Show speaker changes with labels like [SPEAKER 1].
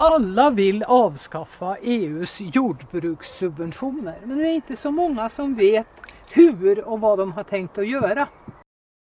[SPEAKER 1] alla vill avskaffa EUs jordbrukssubventioner men det är inte så många som vet hur och vad de har tänkt att göra.